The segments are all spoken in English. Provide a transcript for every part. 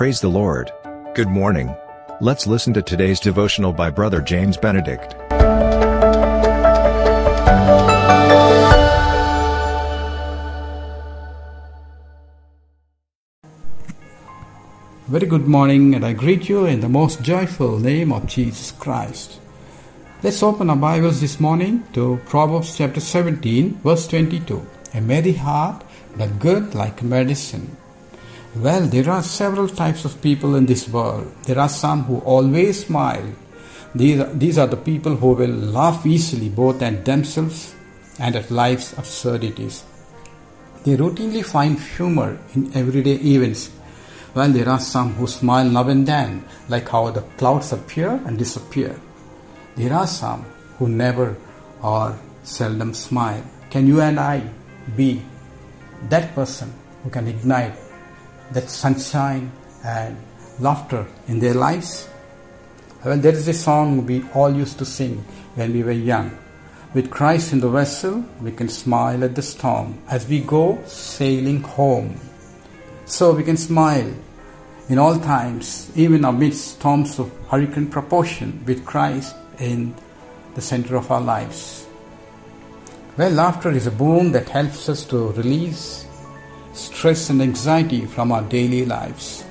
Praise the Lord. Good morning. Let's listen to today's devotional by Brother James Benedict. Very good morning, and I greet you in the most joyful name of Jesus Christ. Let's open our Bibles this morning to Proverbs chapter 17, verse 22. A merry heart, but good like medicine. Well, there are several types of people in this world. There are some who always smile. These are, these are the people who will laugh easily both at themselves and at life's absurdities. They routinely find humor in everyday events well, there are some who smile now and then, like how the clouds appear and disappear. There are some who never or seldom smile. Can you and I be that person who can ignite that sunshine and laughter in their lives? Well, there is a song we all used to sing when we were young. With Christ in the vessel, we can smile at the storm as we go sailing home. So we can smile in all times, even amidst storms of hurricane proportion, with Christ in the center of our lives. Well, laughter is a boon that helps us to release stress and anxiety from our daily lives.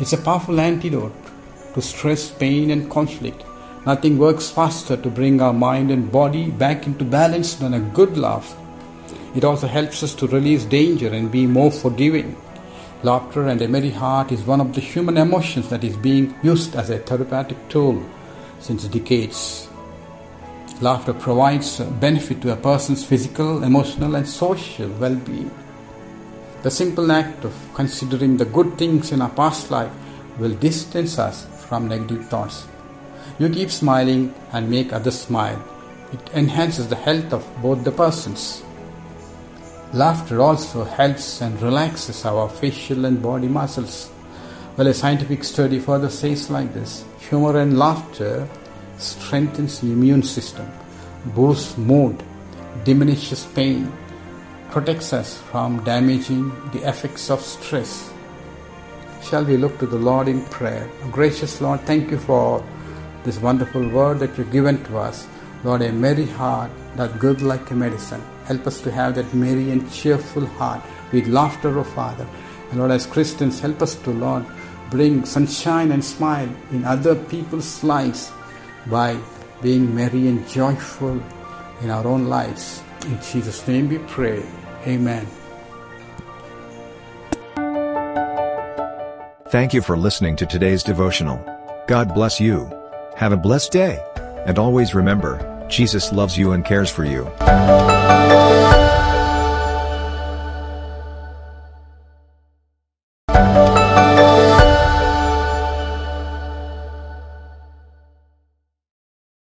It's a powerful antidote to stress, pain, and conflict. Nothing works faster to bring our mind and body back into balance than a good laugh. It also helps us to release danger and be more forgiving. Laughter and a merry heart is one of the human emotions that is being used as a therapeutic tool since decades. Laughter provides benefit to a person's physical, emotional, and social well being. The simple act of considering the good things in our past life will distance us from negative thoughts. You keep smiling and make others smile. It enhances the health of both the persons. Laughter also helps and relaxes our facial and body muscles. Well, a scientific study further says like this humor and laughter strengthens the immune system, boosts mood, diminishes pain, protects us from damaging the effects of stress. Shall we look to the Lord in prayer? Gracious Lord, thank you for this wonderful word that you've given to us. Lord, a merry heart that good like a medicine. Help us to have that merry and cheerful heart with laughter, O Father. And Lord, as Christians, help us to, Lord, bring sunshine and smile in other people's lives by being merry and joyful in our own lives. In Jesus' name we pray. Amen. Thank you for listening to today's devotional. God bless you. Have a blessed day. And always remember, Jesus loves you and cares for you.